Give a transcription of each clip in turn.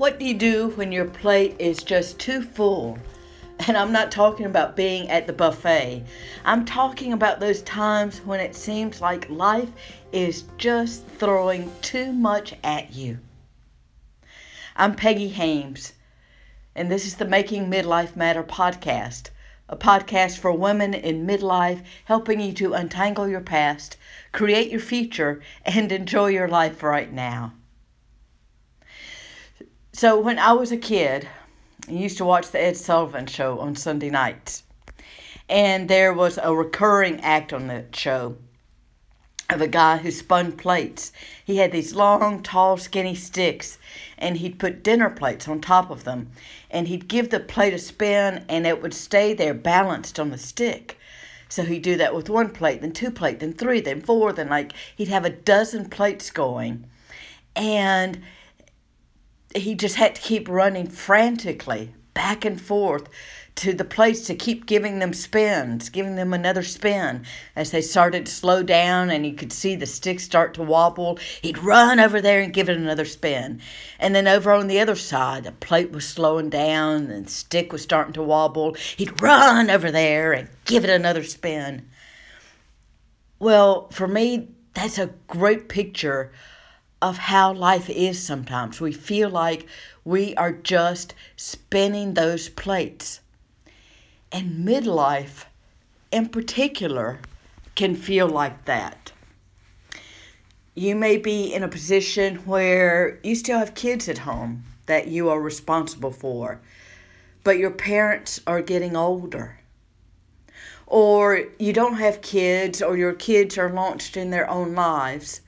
What do you do when your plate is just too full? And I'm not talking about being at the buffet. I'm talking about those times when it seems like life is just throwing too much at you. I'm Peggy Haymes, and this is the Making Midlife Matter podcast, a podcast for women in midlife helping you to untangle your past, create your future, and enjoy your life right now. So when I was a kid, I used to watch the Ed Sullivan show on Sunday nights. And there was a recurring act on that show of a guy who spun plates. He had these long, tall, skinny sticks, and he'd put dinner plates on top of them. And he'd give the plate a spin, and it would stay there balanced on the stick. So he'd do that with one plate, then two plates, then three, then four, then like he'd have a dozen plates going. And he just had to keep running frantically back and forth to the place to keep giving them spins, giving them another spin. As they started to slow down and he could see the stick start to wobble, he'd run over there and give it another spin. And then over on the other side, the plate was slowing down and the stick was starting to wobble. He'd run over there and give it another spin. Well, for me, that's a great picture of how life is sometimes. We feel like we are just spinning those plates. And midlife, in particular, can feel like that. You may be in a position where you still have kids at home that you are responsible for, but your parents are getting older. Or you don't have kids, or your kids are launched in their own lives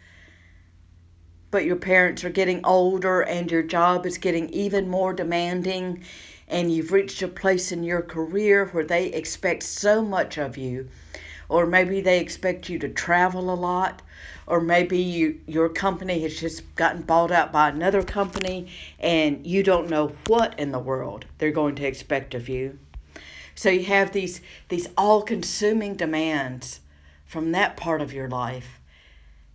but your parents are getting older and your job is getting even more demanding and you've reached a place in your career where they expect so much of you or maybe they expect you to travel a lot or maybe you, your company has just gotten bought out by another company and you don't know what in the world they're going to expect of you. So you have these these all-consuming demands from that part of your life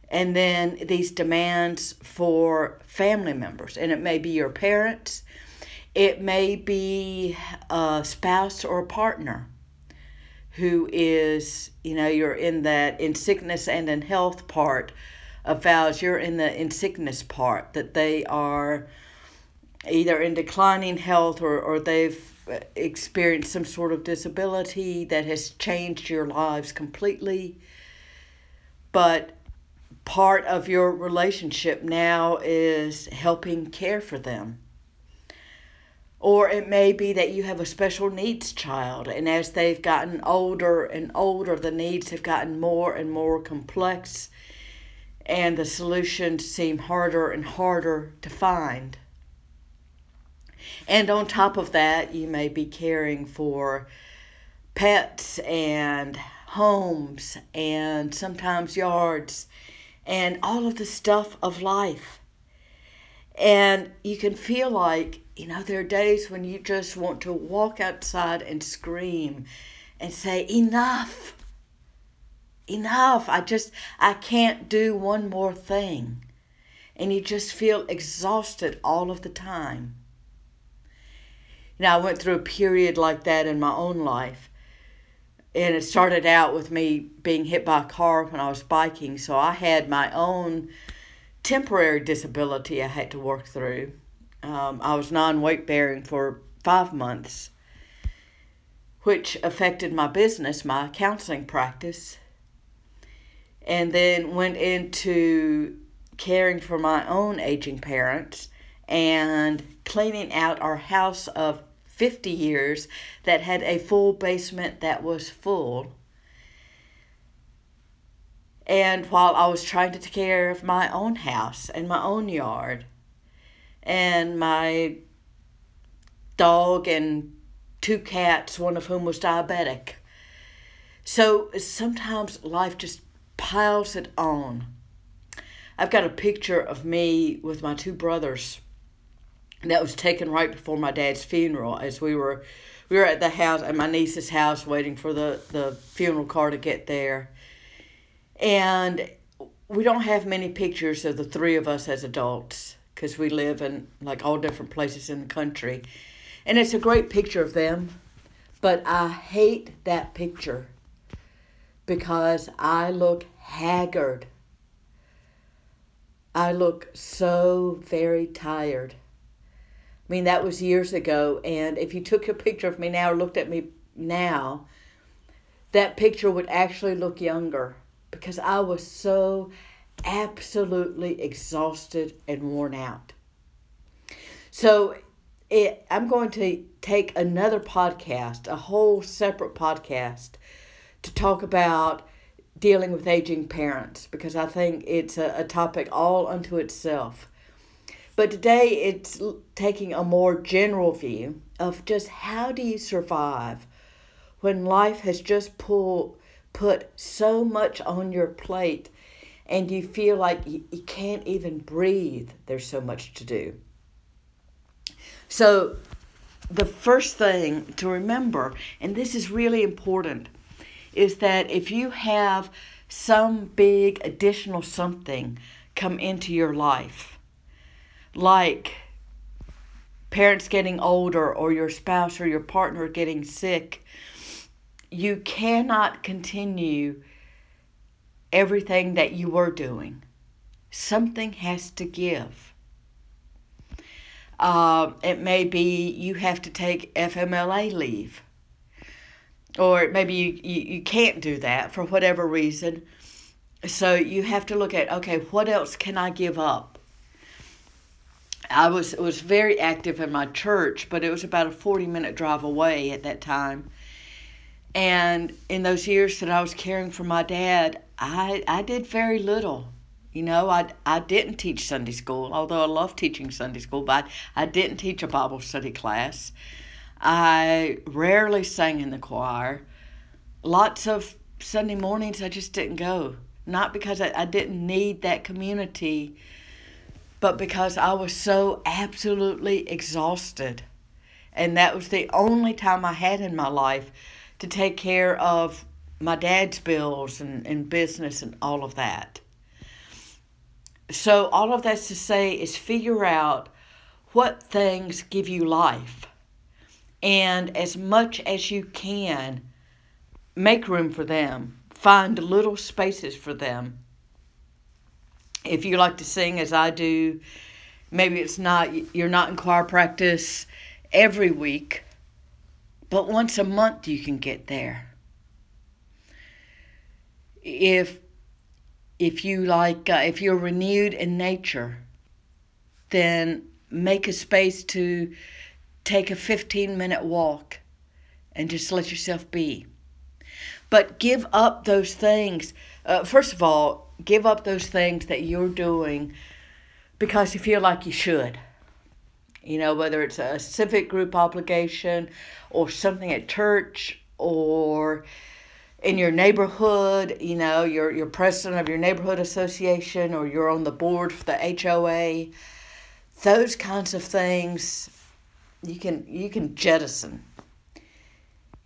and then these demands for family members and it may be your parents it may be a spouse or a partner who is you know you're in that in sickness and in health part of vows you're in the in sickness part that they are either in declining health or, or they've uh, experienced some sort of disability that has changed your lives completely. But part of your relationship now is helping care for them. Or it may be that you have a special needs child, and as they've gotten older and older, the needs have gotten more and more complex, and the solutions seem harder and harder to find. And on top of that, you may be caring for pets and homes and sometimes yards and all of the stuff of life. And you can feel like, you know, there are days when you just want to walk outside and scream and say, enough, enough. I just, I can't do one more thing. And you just feel exhausted all of the time. Now, I went through a period like that in my own life and it started out with me being hit by a car when I was biking. So I had my own temporary disability I had to work through. Um, I was non weight bearing for five months, which affected my business, my counseling practice, and then went into caring for my own aging parents and cleaning out our house of 50 years that had a full basement that was full. And while I was trying to take care of my own house and my own yard and my dog and two cats, one of whom was diabetic. So sometimes life just piles it on. I've got a picture of me with my two brothers that was taken right before my dad's funeral as we were we were at the house at my niece's house waiting for the, the funeral car to get there and we don't have many pictures of the three of us as adults because we live in like all different places in the country. And it's a great picture of them, but I hate that picture because I look haggard. I look so very tired. I mean, that was years ago, and if you took a picture of me now or looked at me now, that picture would actually look younger because I was so absolutely exhausted and worn out. So it, I'm going to take another podcast, a whole separate podcast, to talk about dealing with aging parents because I think it's a, a topic all unto itself. But today it's taking a more general view of just how do you survive when life has just pulled put so much on your plate and you feel like you, you can't even breathe. There's so much to do. So, the first thing to remember, and this is really important, is that if you have some big additional something come into your life, like parents getting older or your spouse or your partner getting sick, you cannot continue everything that you were doing. Something has to give. Uh, it may be you have to take FMLA leave, or maybe you, you, you can't do that for whatever reason. So you have to look at okay, what else can I give up? I was was very active in my church, but it was about a forty minute drive away at that time. And in those years that I was caring for my dad, I I did very little. You know, I, I didn't teach Sunday school, although I love teaching Sunday school, but I, I didn't teach a Bible study class. I rarely sang in the choir. Lots of Sunday mornings I just didn't go. Not because I, I didn't need that community, but because I was so absolutely exhausted. And that was the only time I had in my life to take care of my dad's bills and, and business and all of that. So, all of that's to say is figure out what things give you life. And as much as you can, make room for them. Find little spaces for them. If you like to sing as I do, maybe it's not, you're not in choir practice every week, but once a month you can get there. If if you like uh, if you're renewed in nature, then make a space to take a 15 minute walk and just let yourself be. But give up those things. Uh, first of all, give up those things that you're doing because you feel like you should. You know, whether it's a civic group obligation or something at church or in your neighborhood, you know, you're, you're president of your neighborhood association or you're on the board for the HOA, those kinds of things you can you can jettison.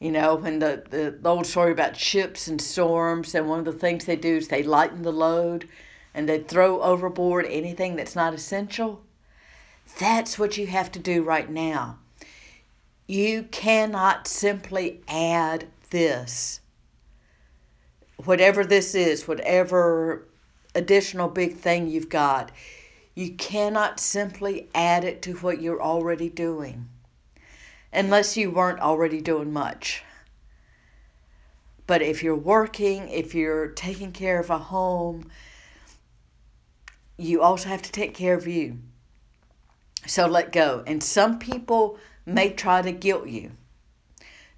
You know, when the, the, the old story about ships and storms, and one of the things they do is they lighten the load and they throw overboard anything that's not essential. That's what you have to do right now. You cannot simply add this. Whatever this is, whatever additional big thing you've got, you cannot simply add it to what you're already doing unless you weren't already doing much. But if you're working, if you're taking care of a home, you also have to take care of you. So let go. And some people may try to guilt you.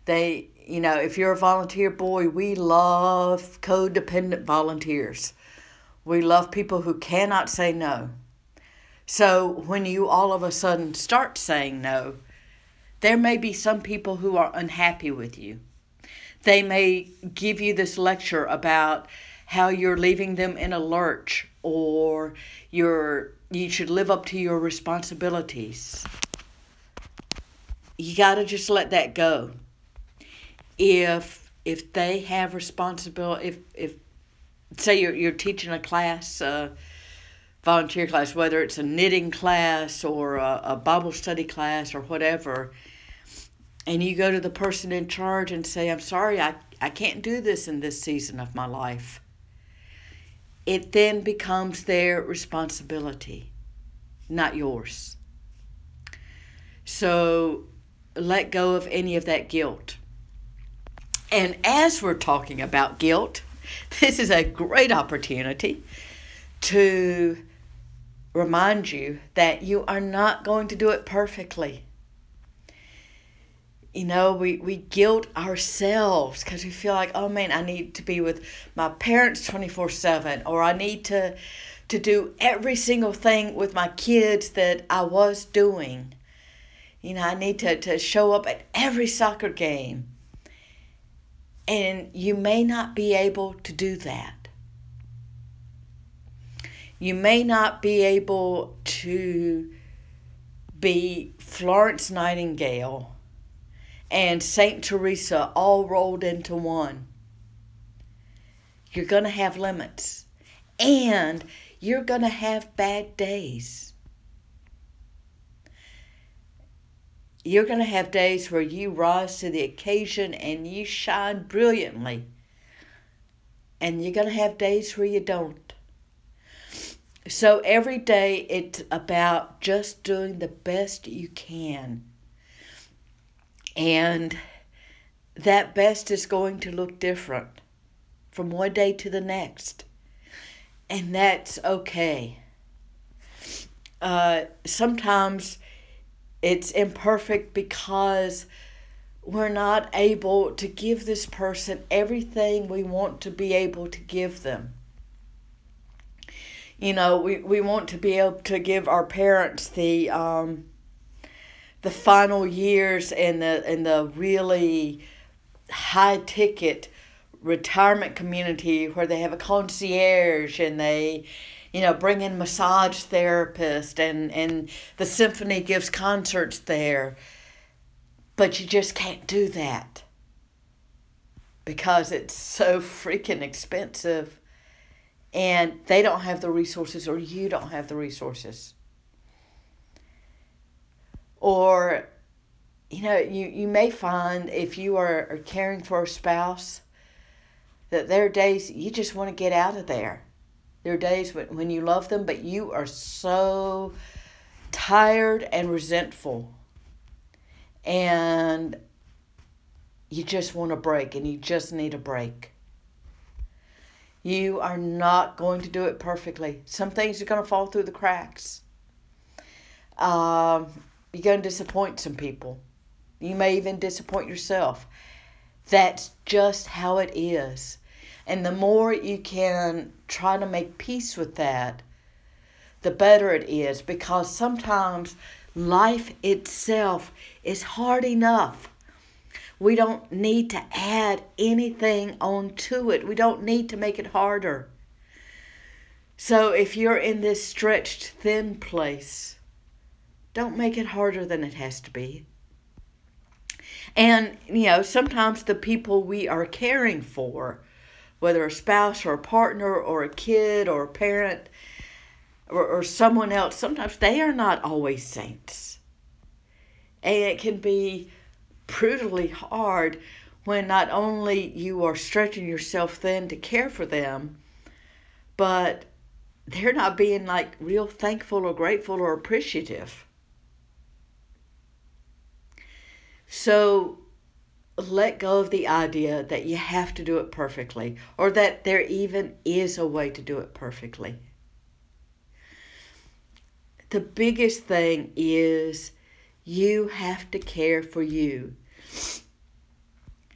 They, you know, if you're a volunteer boy, we love codependent volunteers. We love people who cannot say no. So when you all of a sudden start saying no, there may be some people who are unhappy with you. They may give you this lecture about how you're leaving them in a lurch or you're you should live up to your responsibilities you got to just let that go. If if they have responsibility, if if say you're you're teaching a class, volunteer class, whether it's a knitting class or a, a Bible study class or whatever, and you go to the person in charge and say, I'm sorry, I, I can't do this in this season of my life, it then becomes their responsibility, not yours. So let go of any of that guilt. And as we're talking about guilt, this is a great opportunity to remind you that you are not going to do it perfectly. You know, we, we guilt ourselves because we feel like, oh man, I need to be with my parents 24 7, or I need to, to do every single thing with my kids that I was doing. You know, I need to, to show up at every soccer game. And you may not be able to do that. You may not be able to be Florence Nightingale and St. Teresa all rolled into one. You're going to have limits. And you're going to have bad days. You're going to have days where you rise to the occasion and you shine brilliantly. And you're going to have days where you don't. So every day it's about just doing the best you can. And that best is going to look different from one day to the next. And that's okay. Uh, sometimes it's imperfect because we're not able to give this person everything we want to be able to give them. You know, we, we want to be able to give our parents the um, the final years and the and the really high ticket retirement community where they have a concierge and they you know, bring in massage therapist and, and the symphony gives concerts there. But you just can't do that because it's so freaking expensive and they don't have the resources or you don't have the resources. Or, you know, you, you may find if you are, are caring for a spouse that there are days you just want to get out of there there are days when, when you love them, but you are so tired and resentful. And you just want a break and you just need a break. You are not going to do it perfectly. Some things are going to fall through the cracks. Um, you're going to disappoint some people. You may even disappoint yourself. That's just how it is. And the more you can try to make peace with that, the better it is because sometimes life itself is hard enough. We don't need to add anything onto it. We don't need to make it harder. So if you're in this stretched thin place, don't make it harder than it has to be. And, you know, sometimes the people we are caring for whether a spouse or a partner or a kid or a parent or, or someone else, sometimes they are not always saints. And it can be brutally hard when not only you are stretching yourself thin to care for them, but they're not being like real thankful or grateful or appreciative. So let go of the idea that you have to do it perfectly or that there even is a way to do it perfectly. The biggest thing is you have to care for you.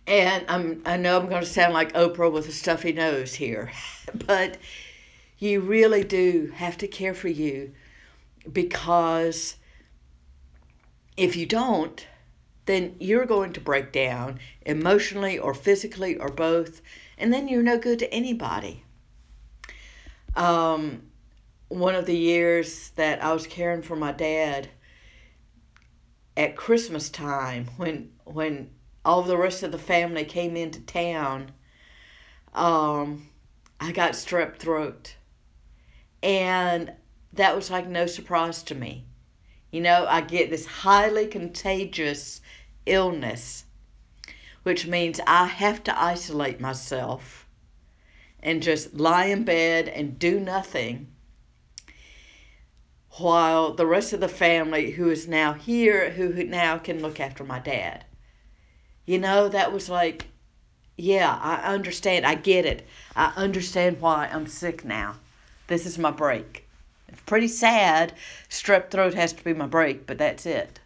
And I'm, I know I'm going to sound like Oprah with a stuffy nose here, but you really do have to care for you because if you don't, then you're going to break down emotionally or physically or both, and then you're no good to anybody. Um, one of the years that I was caring for my dad at Christmas time, when when all the rest of the family came into town, um, I got strep throat, and that was like no surprise to me. You know, I get this highly contagious illness, which means I have to isolate myself and just lie in bed and do nothing while the rest of the family who is now here who now can look after my dad. You know that was like yeah i understand. I get it. I understand why i'm sick now. This is my break. It's pretty sad. Strep throat has to be my break but that's it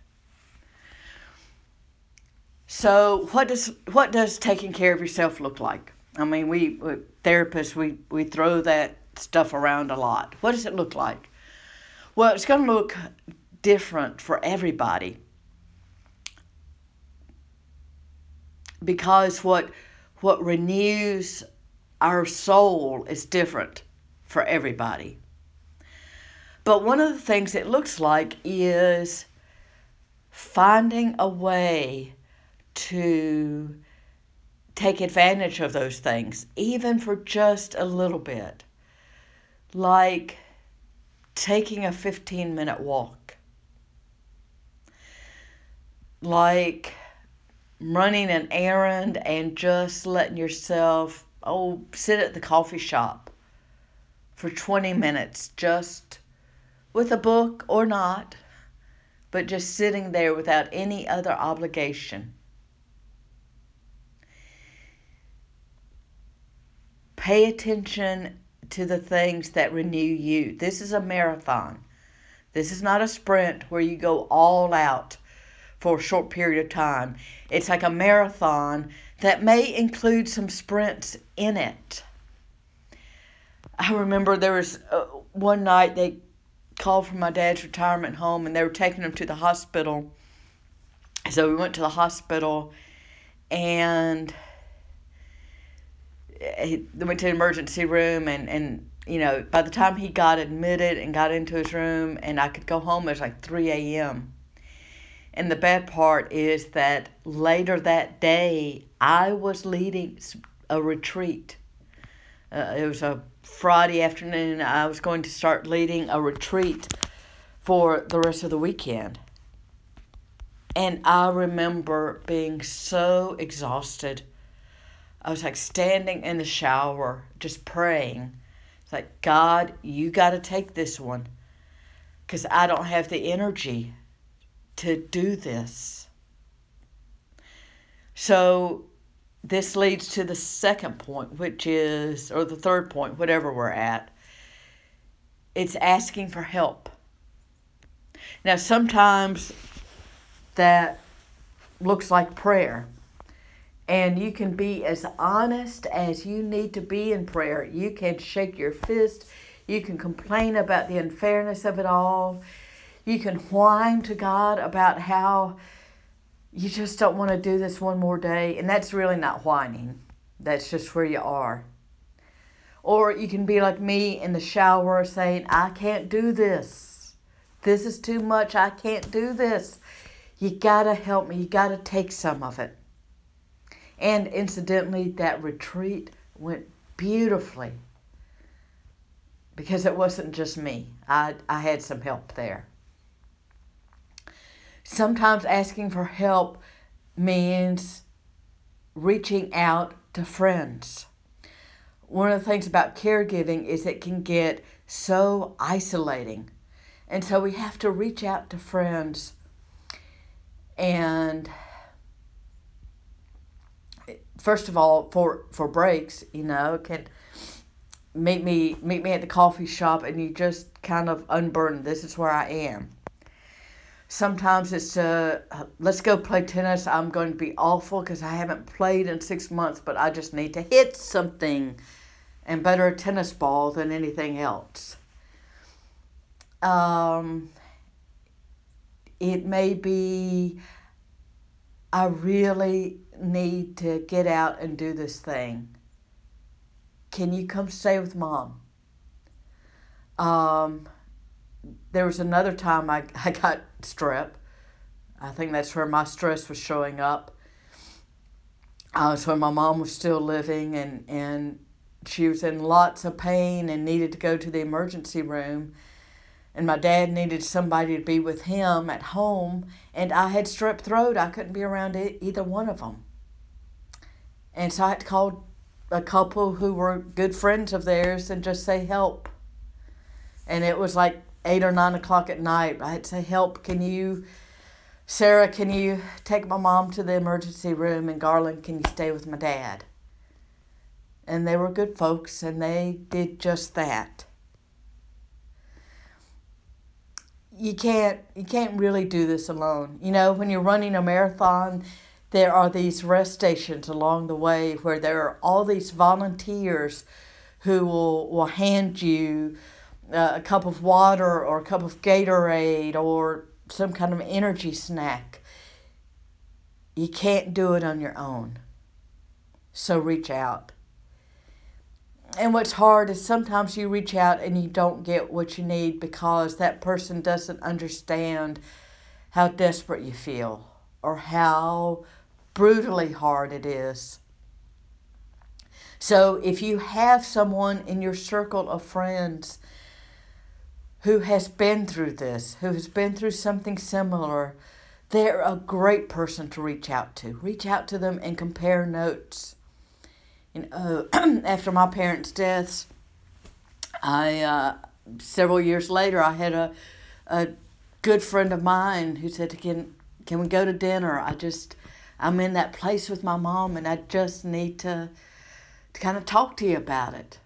so what does what does taking care of yourself look like? I mean we, we therapists we, we throw that stuff around a lot. What does it look like? Well, it's going to look different for everybody. Because what what renews our soul is different for everybody. But one of the things it looks like is finding a way to take advantage of those things, even for just a little bit. Like taking a 15 minute walk, like running an errand and just letting yourself, oh, sit at the coffee shop for 20 minutes, just with a book or not, but just sitting there without any other obligation. Pay attention to the things that renew you. This is a marathon. This is not a sprint where you go all out for a short period of time. It's like a marathon that may include some sprints in it. I remember there was uh, one night they called from my dad's retirement home and they were taking him to the hospital. So we went to the hospital and he went to emergency room and and you know by the time he got admitted and got into his room and I could go home it was like three a.m. And the bad part is that later that day I was leading a retreat. Uh, it was a Friday afternoon. I was going to start leading a retreat for the rest of the weekend. And I remember being so exhausted I was like standing in the shower, just praying. It's like, God, you got to take this one because I don't have the energy to do this. So, this leads to the second point, which is, or the third point, whatever we're at. It's asking for help. Now, sometimes that looks like prayer and you can be as honest as you need to be in prayer. You can shake your fist. You can complain about the unfairness of it all. You can whine to God about how you just don't want to do this one more day. And that's really not whining, that's just where you are. Or you can be like me in the shower saying, I can't do this. This is too much. I can't do this. You got to help me. You got to take some of it. And incidentally, that retreat went beautifully because it wasn't just me. I, I had some help there. Sometimes asking for help means reaching out to friends. One of the things about caregiving is it can get so isolating. And so we have to reach out to friends and first of all for for breaks you know can meet me meet me at the coffee shop and you just kind of unburden. This is where i am. Sometimes it's uh let's go play tennis. I'm going to be awful because i haven't played in six months but i just need to hit something and better a tennis ball than anything else. Um it may be i really need to get out and do this thing. Can you come stay with mom? Um, there was another time I, I got strep. I think that's where my stress was showing up. Uh, when my mom was still living and, and she was in lots of pain and needed to go to the emergency room. And my dad needed somebody to be with him at home, and I had strep throat. I couldn't be around either one of them. And so I had to call a couple who were good friends of theirs and just say, help. And it was like eight or nine o'clock at night. I had to say, help, can you, Sarah, can you take my mom to the emergency room? And Garland, can you stay with my dad? And they were good folks and they did just that. You can't you can't really do this alone. You know, when you're running a marathon, there are these rest stations along the way where there are all these volunteers who will, will hand you uh, a cup of water or a cup of Gatorade or some kind of energy snack. You can't do it on your own. So reach out and what's hard is sometimes you reach out and you don't get what you need because that person doesn't understand how desperate you feel or how brutally hard it is. So if you have someone in your circle of friends who has been through this, who has been through something similar, they're a great person to reach out to. Reach out to them and compare notes you know, after my parents' deaths, I uh, several years later I had a a good friend of mine who said, "Can can we go to dinner? I just I'm in that place with my mom, and I just need to to kind of talk to you about it."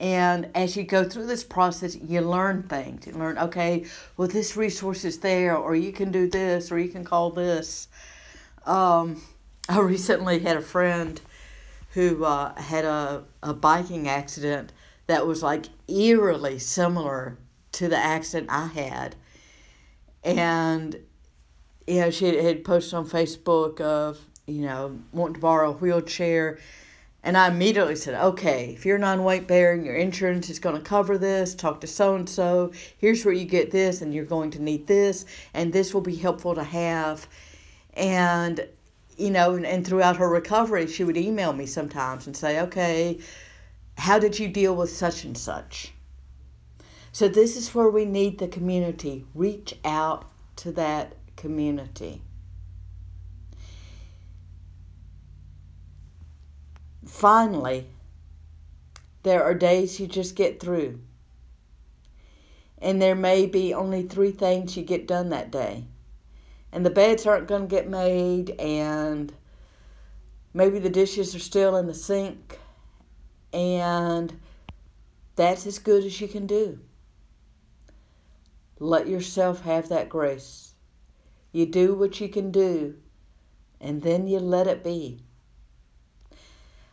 And as you go through this process, you learn things. You learn, okay, well, this resource is there, or you can do this, or you can call this. Um, I recently had a friend who uh, had a, a biking accident that was like eerily similar to the accident I had. And, you know, she had posted on Facebook of, you know, wanting to borrow a wheelchair. And I immediately said, okay, if you're non weight bearing, your insurance is going to cover this. Talk to so and so. Here's where you get this, and you're going to need this, and this will be helpful to have. And you know, and, and throughout her recovery, she would email me sometimes and say, okay, how did you deal with such and such? So, this is where we need the community. Reach out to that community. Finally, there are days you just get through. And there may be only three things you get done that day and the beds aren't going to get made and maybe the dishes are still in the sink and that's as good as you can do. Let yourself have that grace. You do what you can do and then you let it be.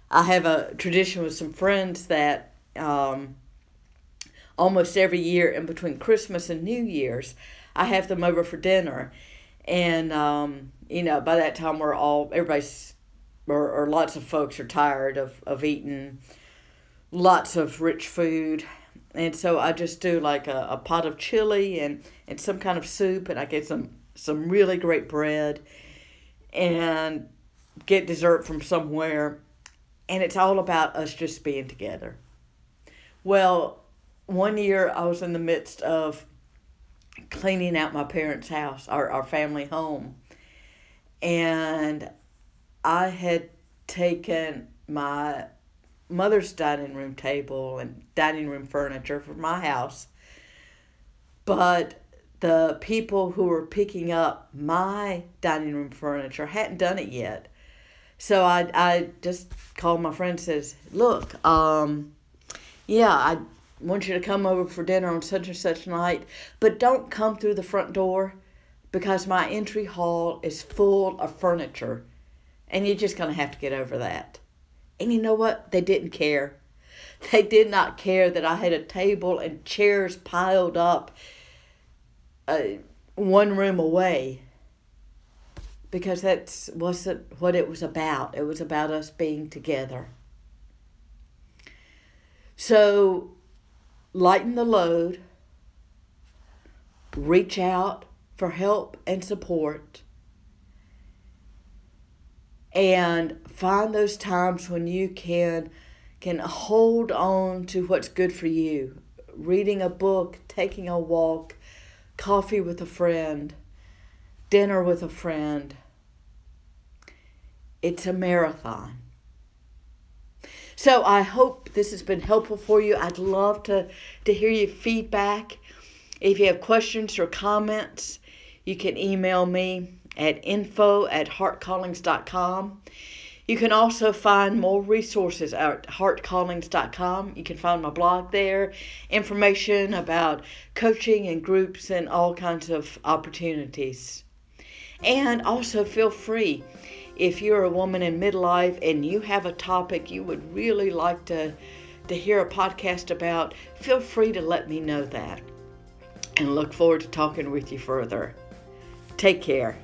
I have a tradition with some friends that um, almost every year in between Christmas and New Year's, I have them over for dinner and um, you know by that time we're all everybody's or, or lots of folks are tired of, of eating lots of rich food. And so i just do like a, a pot of chili and, and some kind of soup and i get some some really great bread and get dessert from somewhere. And it's all about us just being together. Well one year i was in the midst of cleaning out my parents' house, our, our family home. And I had taken my mother's dining room table and dining room furniture from my house. But the people who were picking up my dining room furniture hadn't done it yet. So I, I just called my friend and says, look, um, yeah, I want you to come over for dinner on such and such night, but don't come through the front door because my entry hall is full of furniture and you're just going to have to get over that. And you know what? They didn't care. They did not care that I had a table and chairs piled up uh, one room away because that's wasn't what it was about. It was about us being together. So lighten the load, reach out for help and support, and find those times when you can can hold on to what's good for you. reading a book, taking a walk, coffee with a friend, dinner with a friend. It's a marathon. So I hope this has been helpful for you. I'd love to, to hear your feedback. If you have questions or comments, you can email me at info at heartcallings.com. You can also find more resources at heartcallings.com. You can find my blog there, information about coaching and groups and all kinds of opportunities. And also feel free if you're a woman in midlife and you have a topic you would really like to, to hear a podcast about, feel free to let me know that. And look forward to talking with you further. Take care.